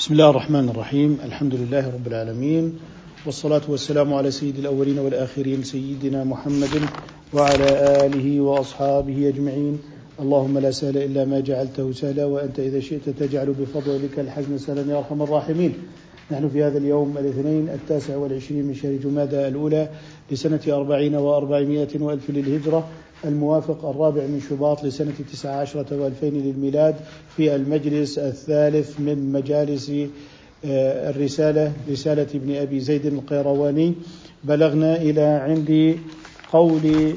بسم الله الرحمن الرحيم. الحمد لله رب العالمين. والصلاة والسلام على سيد الأولين والآخرين سيدنا محمد وعلى آله وأصحابه أجمعين. اللهم لا سهل إلا ما جعلته سهلا وأنت إذا شئت تجعل بفضلك الحزن سهلا يا أرحم الراحمين. نحن في هذا اليوم الاثنين التاسع والعشرين من شهر جمادى الأولى لسنة أربعين وأربعمائة وألف للهجرة. الموافق الرابع من شباط لسنة تسعة عشرة وألفين للميلاد في المجلس الثالث من مجالس آه، الرسالة رسالة ابن أبي زيد القيرواني. بلغنا إلى عند قول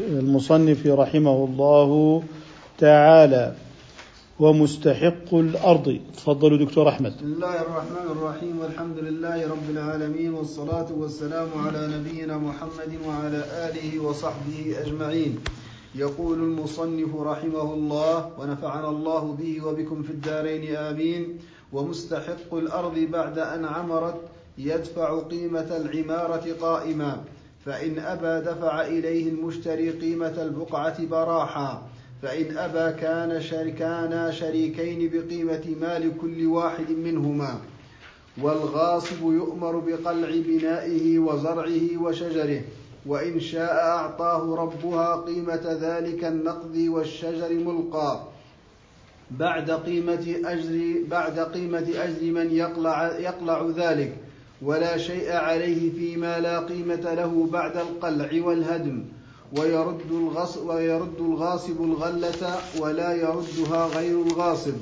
المصنف رحمه الله تعالى. ومستحق الأرض. تفضلوا دكتور أحمد. بسم الله الرحمن الرحيم. والحمد لله رب العالمين والصلاة والسلام على نبينا محمد وعلى آله وصحبه أجمعين. يقول المصنف رحمه الله ونفعنا الله به وبكم في الدارين آمين. ومستحق الأرض بعد أن عمرت يدفع قيمة العمارة قائما. فإن أبى دفع إليه المشتري قيمة البقعة براحا. فإن أبى كان شركانا شريكين بقيمة مال كل واحد منهما والغاصب يؤمر بقلع بنائه وزرعه وشجره وإن شاء أعطاه ربها قيمة ذلك النقد والشجر ملقى. بعد قيمة أجر بعد قيمة أجر من يقلع يقلع ذلك ولا شيء عليه فيما لا قيمة له بعد القلع والهدم. ويرد الغصب, ويرد الغاصب الغلة ولا يردها غير الغاصب.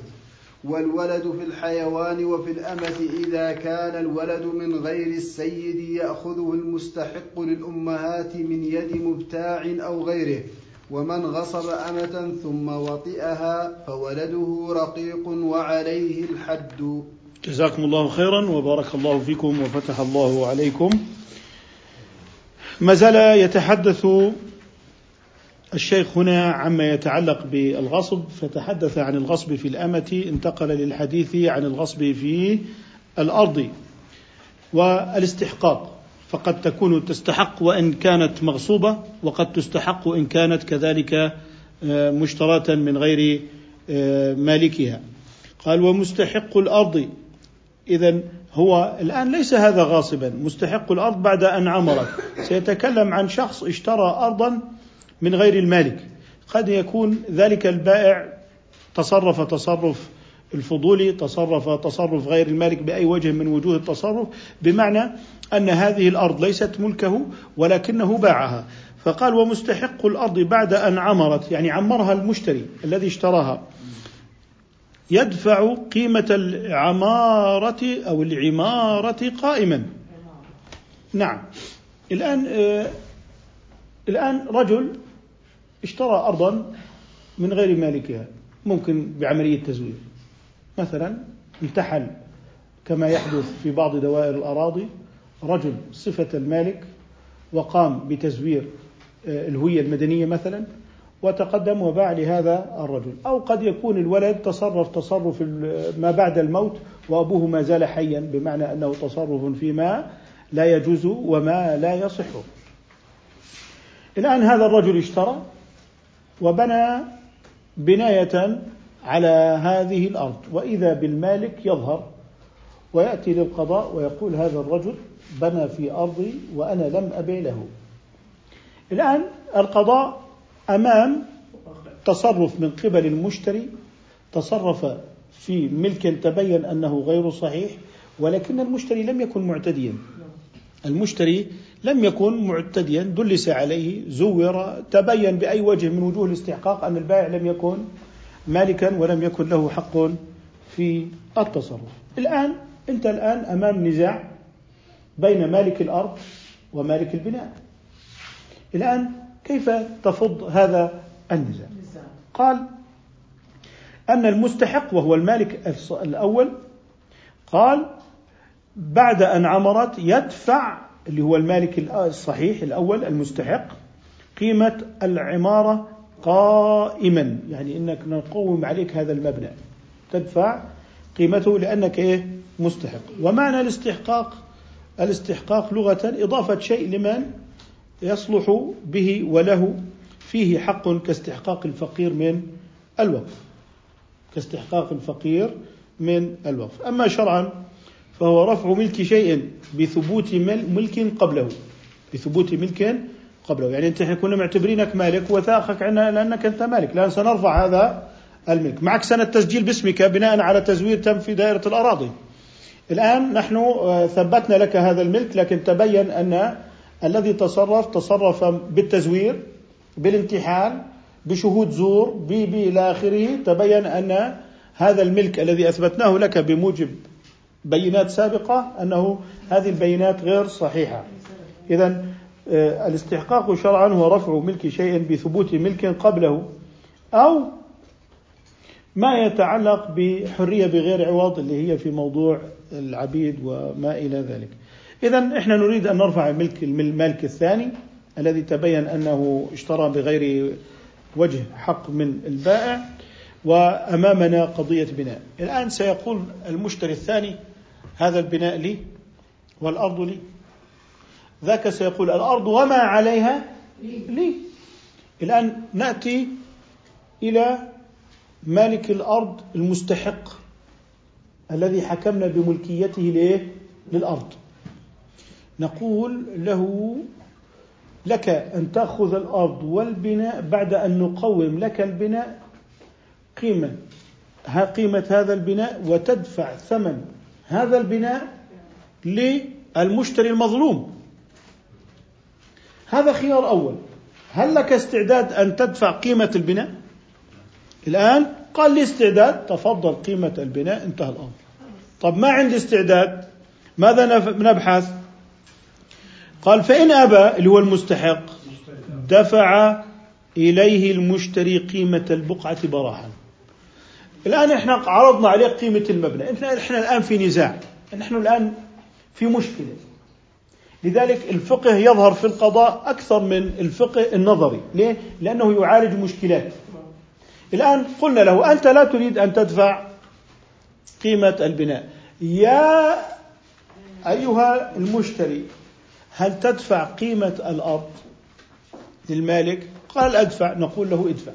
والولد في الحيوان وفي الأمة إذا كان الولد من غير السيد يأخذه المستحق للأمهات من يد مبتاع أو غيره. ومن غصب أمة ثم وطئها فولده رقيق وعليه الحد. جزاكم الله خيرا وبارك الله فيكم وفتح الله عليكم. ما زال يتحدث الشيخ هنا عما يتعلق بالغصب فتحدث عن الغصب في الأمة انتقل للحديث عن الغصب في الأرض والاستحقاق. فقد تكون تستحق وإن كانت مغصوبة وقد تستحق إن كانت كذلك آه، مشتراة من غير آه، مالكها. قال ومستحق الأرض. إذا هو الآن ليس هذا غاصبا. مستحق الأرض بعد أن عمرت. سيتكلم عن شخص اشترى أرضا من غير المالك. قد يكون ذلك البائع تصرف تصرف الفضولي تصرف تصرف غير المالك بأي وجه من وجوه التصرف بمعنى أن هذه الأرض ليست ملكه ولكنه باعها. فقال ومستحق الأرض بعد أن عمرت. يعني عمرها المشتري الذي اشتراها. يدفع قيمة العمارة أو العمارة قائما. نعم. الآن آه الآن رجل اشترى أرضا من غير مالكها ممكن بعملية تزوير. مثلا انتحل كما يحدث في بعض دوائر الأراضي رجل صفة المالك وقام بتزوير آه، الهوية المدنية مثلا وتقدم وباع لهذا الرجل. أو قد يكون الولد تصرف تصرف ما بعد الموت وأبوه ما زال حيا بمعنى أنه تصرف فيما لا يجوز وما لا يصح. الآن هذا الرجل اشترى وبنى بناية على هذه الأرض وإذا بالمالك يظهر ويأتي للقضاء ويقول هذا الرجل بنى في أرضي وأنا لم أبي له. الآن القضاء أمام تصرف من قبل المشتري تصرف في ملك تبين أنه غير صحيح ولكن المشتري لم يكن معتديا. المشتري لم يكن معتديا دلس عليه زور تبين بأي وجه من وجوه الاستحقاق أن البائع لم يكن مالكا ولم يكن له حق في التصرف. الآن أنت الآن أمام نزاع بين مالك الأرض ومالك البناء. الآن كيف تفض هذا النزاع؟ قال أن المستحق وهو المالك الأول قال بعد أن عمرت يدفع اللي هو المالك الصحيح الأول المستحق قيمة العمارة قائما. يعني إنك نقوم عليك هذا المبنى. تدفع قيمته لأنك إيه؟ مستحق. ومعنى الاستحقاق؟ الاستحقاق لغة إضافة شيء لمن يصلح به وله. فيه حق كاستحقاق الفقير من الوقف. كاستحقاق الفقير من الوقف. أما شرعا فهو رفع ملك شيء بثبوت ملك قبله. بثبوت ملك قبله. يعني أنت كنا معتبرينك مالك وثاقك عنا لأنك أنت مالك. الآن سنرفع هذا الملك. معك سنة تسجيل باسمك بناء على تزوير تم في دائرة الأراضي. الآن نحن آه، ثبتنا لك هذا الملك لكن تبين أن الذي تصرف تصرف بالتزوير بالانتحال بشهود زور ب إلى آخره. تبين أن هذا الملك الذي أثبتناه لك بموجب بينات سابقة أنه هذه البينات غير صحيحة. إذا آه، الاستحقاق شرعا هو رفع ملك شيء بثبوت ملك قبله أو ما يتعلق بحرية بغير عوض اللي هي في موضوع العبيد وما إلى ذلك. إذا إحنا نريد أن نرفع ملك المالك الثاني الذي تبين أنه اشترى بغير وجه حق من البائع وأمامنا قضية بناء. الآن سيقول المشتري الثاني هذا البناء لي والأرض لي. ذاك سيقول الأرض وما عليها لي. الآن نأتي إلى مالك الأرض المستحق الذي حكمنا بملكيته ليه؟ للأرض. نقول له لك أن تأخذ الأرض والبناء بعد أن نقوم لك البناء قيمة قيمة هذا البناء وتدفع ثمن هذا البناء للمشتري المظلوم. هذا خيار أول. هل لك استعداد أن تدفع قيمة البناء؟ الآن قال لي استعداد. تفضل قيمة البناء. انتهى الأمر. طب ما عندي استعداد؟ ماذا نبحث؟ قال فإن أبى اللي هو المستحق دفع إليه المشتري قيمة البقعة براحا الآن إحنا عرضنا عليه قيمة المبنى. إحنا, إحنا الآن في نزاع. نحن الآن في مشكلة. لذلك الفقه يظهر في القضاء أكثر من الفقه النظري. ليه؟ لأنه يعالج مشكلات. الآن قلنا له أنت لا تريد أن تدفع قيمة البناء. يا أيها المشتري هل تدفع قيمة الأرض للمالك؟ قال أدفع. نقول له ادفع.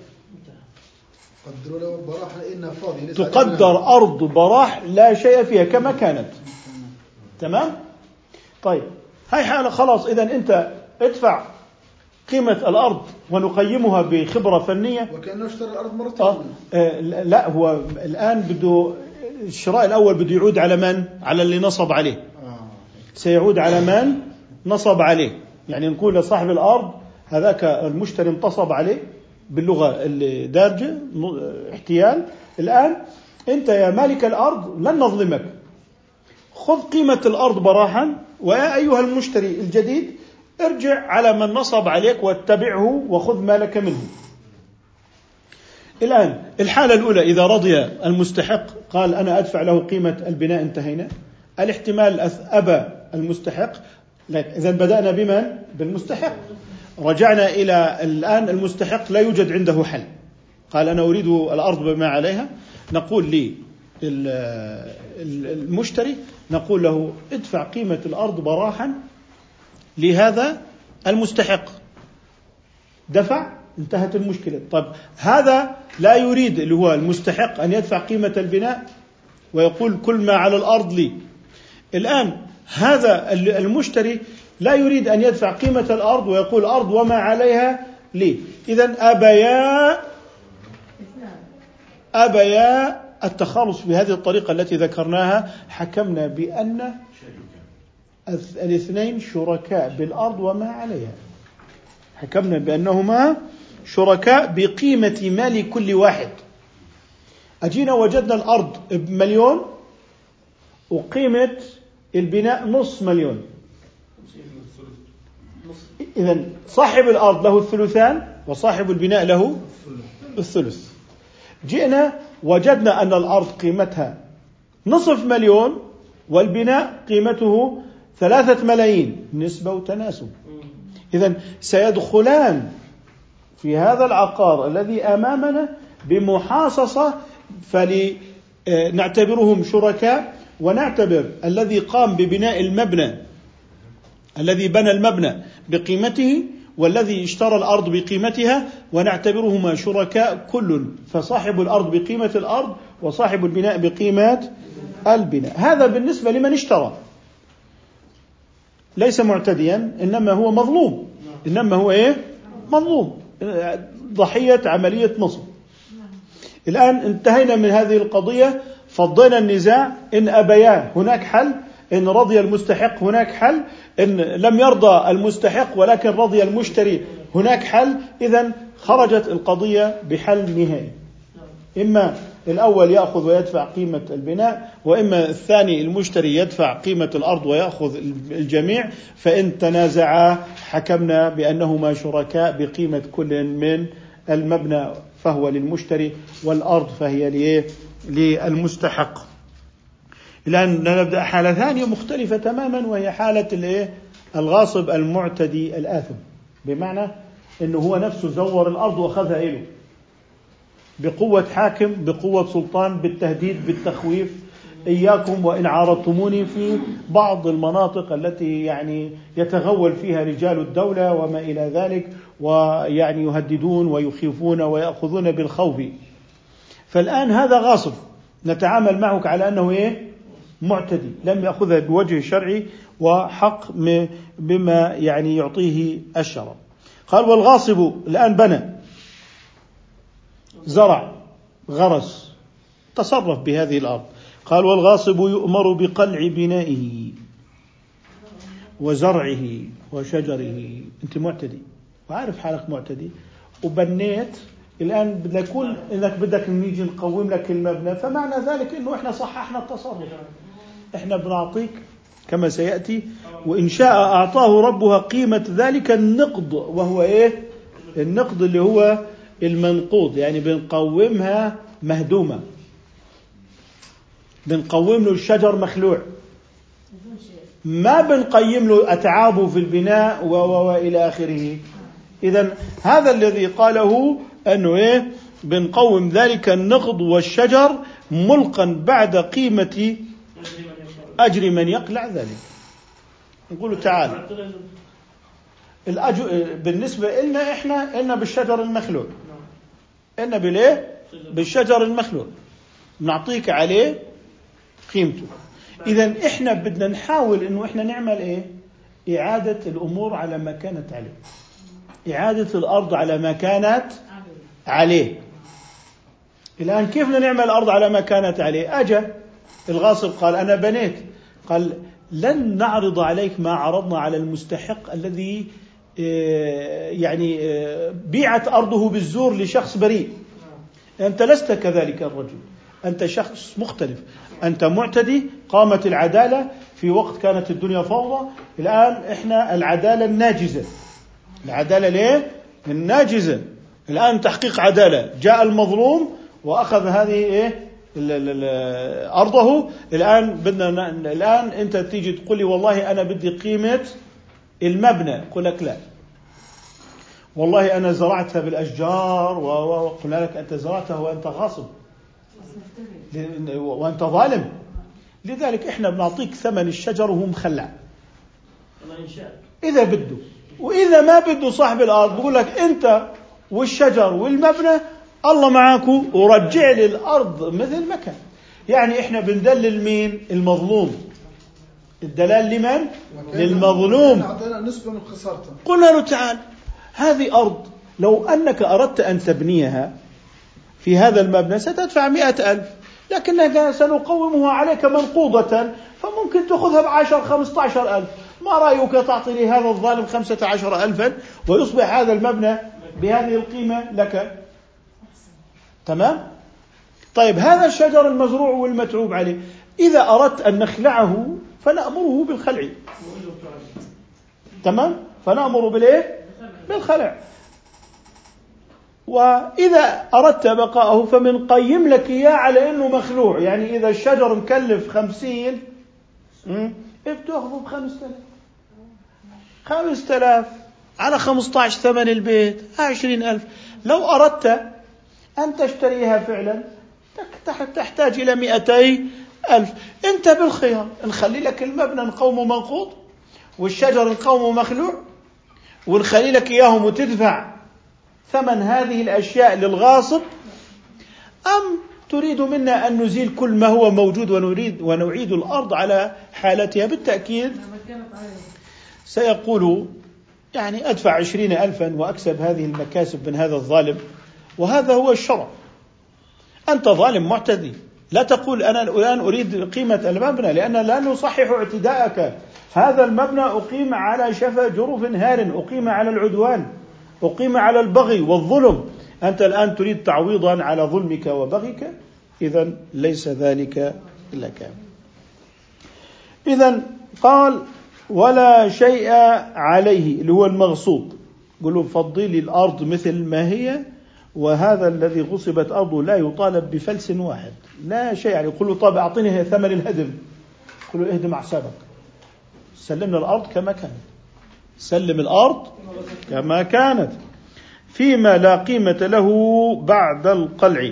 تقدر أرض براح لا شيء فيها كما كانت. تمام؟ طيب. هاي حالة خلاص. إذا أنت ادفع قيمة الأرض ونقيمها بخبرة فنية. وكأنه اشترى الأرض مرتين آه. آه لا هو الآن بده الشراء الأول بده يعود على من؟ على اللي نصب عليه. آه. سيعود على من؟ نصب عليه. يعني نقول لصاحب الأرض هذاك المشتري انتصب عليه. باللغة الدارجة احتيال. الآن أنت يا مالك الأرض لن نظلمك. خذ قيمة الأرض براحا ويا أيها المشتري الجديد ارجع على من نصب عليك واتبعه وخذ مالك منه. الآن الحالة الأولى إذا رضي المستحق قال أنا أدفع له قيمة البناء انتهينا. الاحتمال أبى المستحق إذا بدأنا بمن؟ بالمستحق. رجعنا إلى الآن المستحق لا يوجد عنده حل. قال أنا أريد الأرض بما عليها. نقول لي المشتري نقول له ادفع قيمة الأرض براحا. لهذا المستحق. دفع انتهت المشكلة. طب هذا لا يريد اللي هو المستحق أن يدفع قيمة البناء ويقول كل ما على الأرض لي. الآن هذا المشتري لا يريد أن يدفع قيمة الأرض ويقول الأرض وما عليها لي. إذا أبيا أبيا التخلص بهذه الطريقة التي ذكرناها حكمنا بأن الاثنين شركاء بالأرض وما عليها. حكمنا بأنهما شركاء بقيمة مال كل واحد. أجينا وجدنا الأرض بمليون وقيمة البناء نص مليون. إذا صاحب الأرض له الثلثان وصاحب البناء له الثلث. جئنا وجدنا أن الأرض قيمتها نصف مليون والبناء قيمته ثلاثة ملايين. نسبة وتناسب. إذا سيدخلان في هذا العقار الذي أمامنا بمحاصصة فلنعتبرهم شركاء ونعتبر الذي قام ببناء المبنى الذي بنى المبنى بقيمته والذي اشترى الأرض بقيمتها ونعتبرهما شركاء كل فصاحب الأرض بقيمة الأرض وصاحب البناء بقيمة البناء. هذا بالنسبة لمن اشترى. ليس معتديا إنما هو مظلوم. إنما هو إيه؟ مظلوم. ضحية عملية نصب. الآن انتهينا من هذه القضية فضينا النزاع. إن أبيان هناك حل؟ إن رضي المستحق هناك حل إن لم يرضى المستحق ولكن رضي المشتري هناك حل إذا خرجت القضية بحل نهائي. إما الأول يأخذ ويدفع قيمة البناء وإما الثاني المشتري يدفع قيمة الأرض ويأخذ الجميع فإن تنازعا حكمنا بأنهما شركاء بقيمة كل من المبنى فهو للمشتري والأرض فهي للمستحق. الآن نبدأ حالة ثانية مختلفة تماما وهي حالة الإيه؟ الغاصب المعتدي الآثم. بمعنى أنه هو نفسه زور الأرض وأخذها إله. بقوة حاكم بقوة سلطان بالتهديد بالتخويف. إياكم وإن عارضتموني في بعض المناطق التي يعني يتغول فيها رجال الدولة وما إلى ذلك ويعني يهددون ويخيفون ويأخذون بالخوف. فالآن هذا غاصب. نتعامل معك على أنه إيه؟ معتدي لم يأخذها بوجه شرعي وحق بما يعني يعطيه الشرع. قال والغاصب الآن بنى. زرع غرس تصرف بهذه الأرض. قال والغاصب يؤمر بقلع بنائه وزرعه وشجره. أنت معتدي. وعارف حالك معتدي. وبنيت. الآن بدنا يكون إنك بدك نيجي نقوم لك المبنى فمعنى ذلك إنه إحنا صححنا التصرف. إحنا بنعطيك كما سيأتي. وإن شاء أعطاه ربها قيمة ذلك النقد وهو إيه؟ النقد اللي هو المنقوض يعني بنقومها مهدومة. بنقوم له الشجر مخلوع. ما بنقيم له أتعابه في البناء والى آخره. اذا هذا الذي قاله أنه إيه؟ بنقوم ذلك النقد والشجر ملقا بعد قيمة أجر من يقلع ذلك. نقول تعال. الأجر بالنسبة لنا إحنا إلنا بالشجر المخلوع. إلنا بالإيه؟ بالشجر المخلوع. نعطيك عليه قيمته. إذا إحنا بدنا نحاول إنه إحنا نعمل إيه؟ إعادة الأمور على ما كانت عليه. إعادة الأرض على ما كانت عليه. الآن كيف بدنا نعمل الأرض على ما كانت عليه؟ أجا الغاصب قال أنا بنيت. قال لن نعرض عليك ما عرضنا على المستحق الذي آه، يعني آه، بيعت أرضه بالزور لشخص بريء. أنت لست كذلك الرجل. أنت شخص مختلف. أنت معتدي قامت العدالة في وقت كانت الدنيا فوضى. الآن إحنا العدالة الناجزة. العدالة ليه؟ الناجزة الآن تحقيق عدالة. جاء المظلوم وأخذ هذه إيه؟ أرضه. الآن بدنا الآن أنت تيجي تقول لي والله أنا بدي قيمة المبنى. أقول لك لا. والله أنا زرعتها بالأشجار وقلنا لك أنت زرعتها وأنت غاصب. وأنت ظالم. لذلك إحنا بنعطيك ثمن الشجر وهو مخلع. إذا بده. وإذا ما بده صاحب الأرض بقول لك أنت والشجر والمبنى الله معاكم ورجع لي الأرض مثل ما كان. يعني إحنا بندلل مين المظلوم. الدلال لمن؟ للمظلوم. نسبة من خسارته. قلنا له تعال هذه أرض لو أنك أردت أن تبنيها في هذا المبنى ستدفع مئة ألف. لكنك سنقومها عليك منقوضة فممكن تأخذها بعشر خمسة عشر ألف. ما رأيك تعطي لي هذا الظالم خمسة عشر ألفا ويصبح هذا المبنى بهذه القيمة لك؟ تمام؟ طيب هذا الشجر المزروع والمتعوب عليه. إذا أردت أن نخلعه فنأمره بالخلع. تمام؟ فنأمر بالإيه؟ بالخلع. وإذا أردت بقاءه فمن قيم لك إياه على أنه مخلوع. يعني إذا الشجر مكلف خمسين بتأخذه بخمسة خمسة آلاف على خمسة عشر ثمن البيت عشرين ألف. لو أردت أن تشتريها فعلا. تحتاج إلى مئتي ألف. أنت بالخيار. نخلي لك المبنى نقومه منقوض والشجر نقومه مخلوع ونخلي لك إياهم وتدفع ثمن هذه الأشياء للغاصب. أم تريد منا أن نزيل كل ما هو موجود ونريد ونعيد الأرض على حالتها؟ بالتأكيد. سيقول يعني أدفع عشرين ألفا وأكسب هذه المكاسب من هذا الظالم. وهذا هو الشرع. أنت ظالم معتدي. لا تقول أنا الآن أريد قيمة المبنى لأن لا نصحح اعتداءك. هذا المبنى أقيم على شفا جرف هار أقيم على العدوان أقيم على البغي والظلم. أنت الآن تريد تعويضا على ظلمك وبغيك. إذا ليس ذلك لك. إذا قال ولا شيء عليه. اللي هو المغصوب. يقولوا فضلي الأرض مثل ما هي. وهذا الذي غصبت أرضه لا يطالب بفلس واحد. لا شيء يعني يقول له طب أعطيني ثمن الهدم. يقول له اهدم أعصابك. سلمنا الأرض كما كانت. سلم الأرض كما كانت. فيما لا قيمة له بعد القلع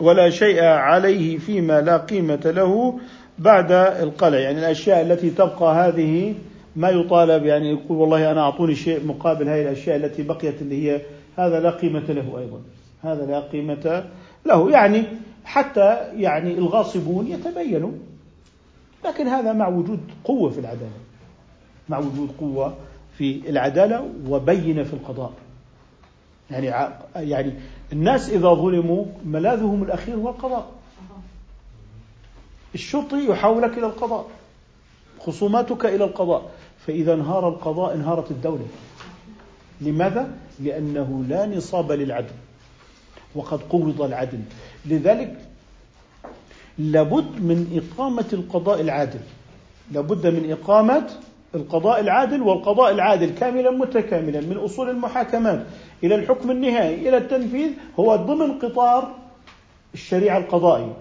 ولا شيء عليه فيما لا قيمة له بعد القلع. يعني الأشياء التي تبقى هذه ما يطالب يعني يقول والله أنا أعطوني شيء مقابل هذه الأشياء التي بقيت اللي هي هذا لا قيمة له أيضا. هذا لا قيمة له. يعني حتى يعني الغاصبون يتبينوا. لكن هذا مع وجود قوة في العدالة. مع وجود قوة في العدالة وبين في القضاء. يعني يعني الناس إذا ظلموا ملاذهم الأخير هو القضاء الشرطي يحولك إلى القضاء. خصوماتك إلى القضاء. فإذا انهار القضاء انهارت الدولة. لماذا؟ لأنه لا نصاب للعدل وقد قوض العدل. لذلك لابد من إقامة القضاء العادل. لابد من إقامة القضاء العادل والقضاء العادل كاملا متكاملا من أصول المحاكمات إلى الحكم النهائي إلى التنفيذ هو ضمن قطار الشريعة القضائية.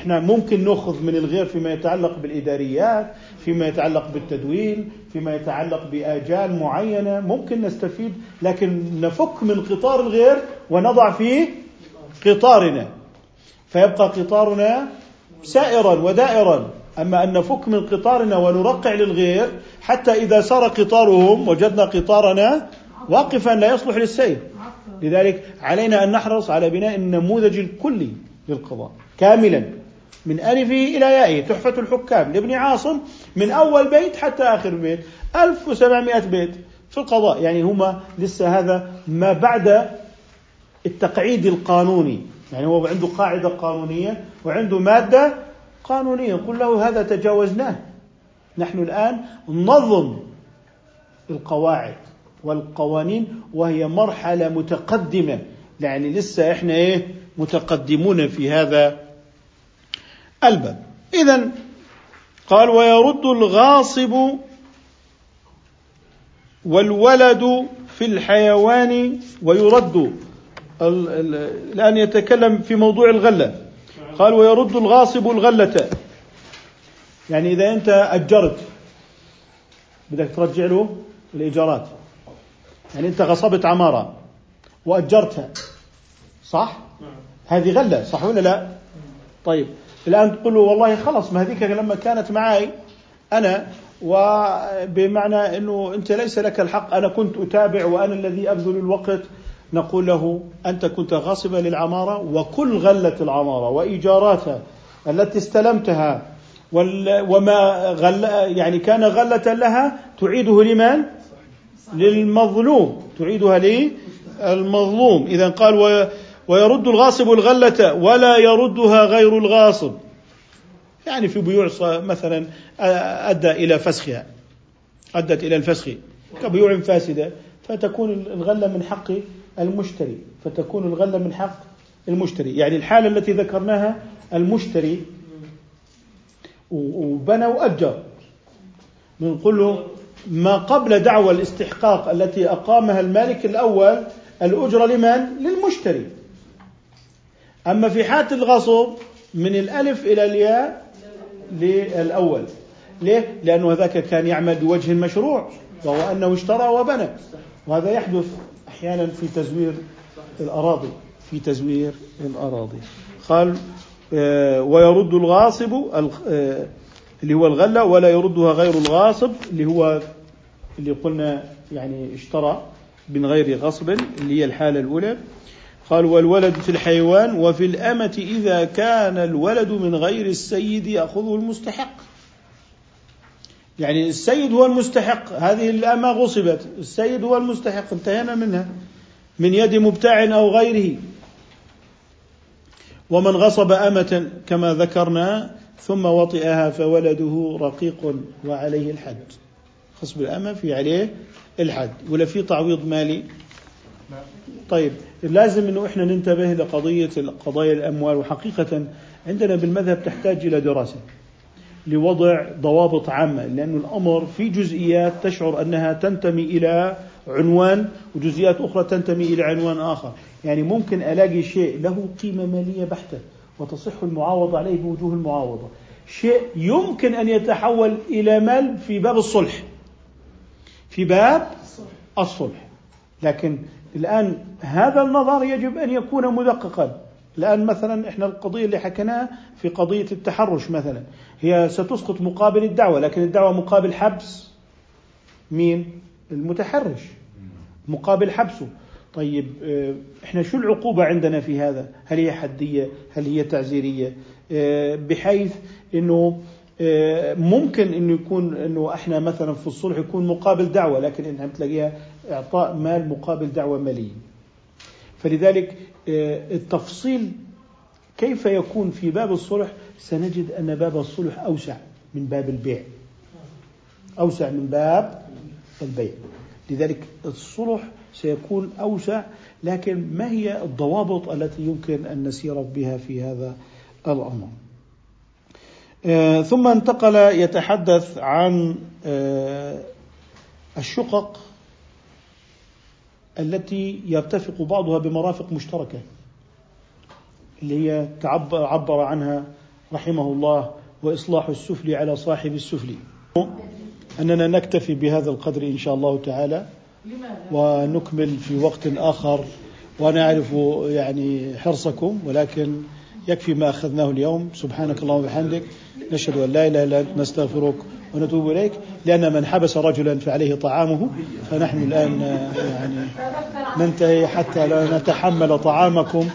إحنا ممكن نأخذ من الغير فيما يتعلق بالإداريات، فيما يتعلق بالتدوين، فيما يتعلق بآجال معينة، ممكن نستفيد لكن نفك من قطار الغير ونضع في قطارنا. فيبقى قطارنا سائرا ودائرا، أما أن نفك من قطارنا ونرقع للغير حتى إذا سار قطارهم وجدنا قطارنا واقفا لا يصلح للسير. لذلك علينا أن نحرص على بناء النموذج الكلي للقضاء كاملا من ألفه إلى يائه. تحفة الحكام لابن عاصم من أول بيت حتى آخر بيت. 1700 بيت في القضاء. يعني هما لسه هذا ما بعد التقعيد القانوني. يعني هو عنده قاعدة قانونية وعنده مادة قانونية. قل له هذا تجاوزناه. نحن الآن ننظم القواعد والقوانين وهي مرحلة متقدمة. يعني لسه إحنا إيه؟ متقدمون في هذا الباب. إذا قال ويرد الغاصب والولد في الحيوان ويرد الآن يتكلم في موضوع الغلة. قال ويرد الغاصب الغلة. يعني إذا أنت أجرت بدك ترجع له الإيجارات. يعني أنت غصبت عمارة وأجرتها صح؟ هذه غلة صح ولا لا؟ طيب. الآن تقول له والله خلص ما هذيك لما كانت معي أنا وبمعنى أنه أنت ليس لك الحق أنا كنت أتابع وأنا الذي أبذل الوقت. نقول له أنت كنت غاصبا للعمارة وكل غلة العمارة وإيجاراتها التي استلمتها وما غل يعني كان غلة لها تعيده لمن؟ للمظلوم تعيدها للمظلوم. إذا قال ويرد الغاصب الغلة ولا يردها غير الغاصب. يعني في بيوع مثلا أدى إلى فسخها. أدت إلى الفسخ كبيوع فاسدة فتكون الغلة من حق المشتري. فتكون الغلة من حق المشتري. يعني الحالة التي ذكرناها المشتري وبنى وأجر. بنقول له ما قبل دعوى الاستحقاق التي أقامها المالك الأول الأجرة لمن؟ للمشتري. أما في حالة الغصب من الألف إلى الياء للأول. ليه؟ لأنه هذاك كان يعمل بوجه مشروع وهو أنه اشترى وبنى. وهذا يحدث أحيانا في تزوير الأراضي. في تزوير الأراضي. قال آه، ويرد الغاصب آه، اللي هو الغلة ولا يردها غير الغاصب اللي هو اللي قلنا يعني اشترى من غير غصب اللي هي الحالة الأولى. قال والولد في الحيوان وفي الأمة إذا كان الولد من غير السيد يأخذه المستحق. يعني السيد هو المستحق. هذه الأمة غصبت. السيد هو المستحق. انتهينا منها. من يد مبتاع أو غيره. ومن غصب أمة كما ذكرنا ثم وطئها فولده رقيق وعليه الحد. غصب الأمة في عليه الحد. ولا في تعويض مالي. طيب لازم إنه إحنا ننتبه لقضيه قضايا الأموال وحقيقة عندنا بالمذهب تحتاج إلى دراسة لوضع ضوابط عامة لأن الأمر في جزئيات تشعر أنها تنتمي إلى عنوان وجزئيات أخرى تنتمي إلى عنوان آخر، يعني ممكن ألاقي شيء له قيمة مالية بحتة وتصح المعاوضة عليه بوجوه المعاوضة. شيء يمكن أن يتحول إلى مال في باب الصلح. في باب الصلح. لكن الآن هذا النظر يجب أن يكون مدققا الآن مثلا إحنا القضية اللي حكيناها في قضية التحرش مثلا هي ستسقط مقابل الدعوة لكن الدعوة مقابل حبس مين؟ المتحرش مقابل حبسه طيب آه، إحنا شو العقوبة عندنا في هذا؟ هل هي حدية؟ هل هي تعزيرية؟ آه، بحيث إنه ممكن إنه يكون إنه إحنا مثلا في الصلح يكون مقابل دعوة لكن إنها بتلاقيها إعطاء مال مقابل دعوة مالية. فلذلك آه، التفصيل كيف يكون في باب الصلح سنجد أن باب الصلح أوسع من باب البيع. أوسع من باب البيع. لذلك الصلح سيكون أوسع لكن ما هي الضوابط التي يمكن أن نسير بها في هذا الأمر؟ آه، ثم انتقل يتحدث عن آه، الشقق التي يرتفق بعضها بمرافق مشتركة اللي هي عبر عنها رحمه الله وإصلاح السفل على صاحب السفل أننا نكتفي بهذا القدر إن شاء الله تعالى ونكمل في وقت آخر ونعرف يعني حرصكم ولكن يكفي ما أخذناه اليوم. سبحانك اللهم وبحمدك. نشهد أن لا إله إلا أنت. نستغفرك ونتوب إليك. لأن من حبس رجلا فعليه طعامه فنحن الآن يعني ننتهي حتى لا نتحمل طعامكم.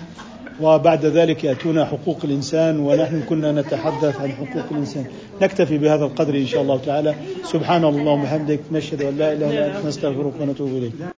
وبعد ذلك يأتون حقوق الإنسان ونحن كنا نتحدث عن حقوق الإنسان. نكتفي بهذا القدر إن شاء الله تعالى. سبحان الله وبحمدك. نشهد أن لا إله إلا أنت. نستغفرك ونتوب إليك.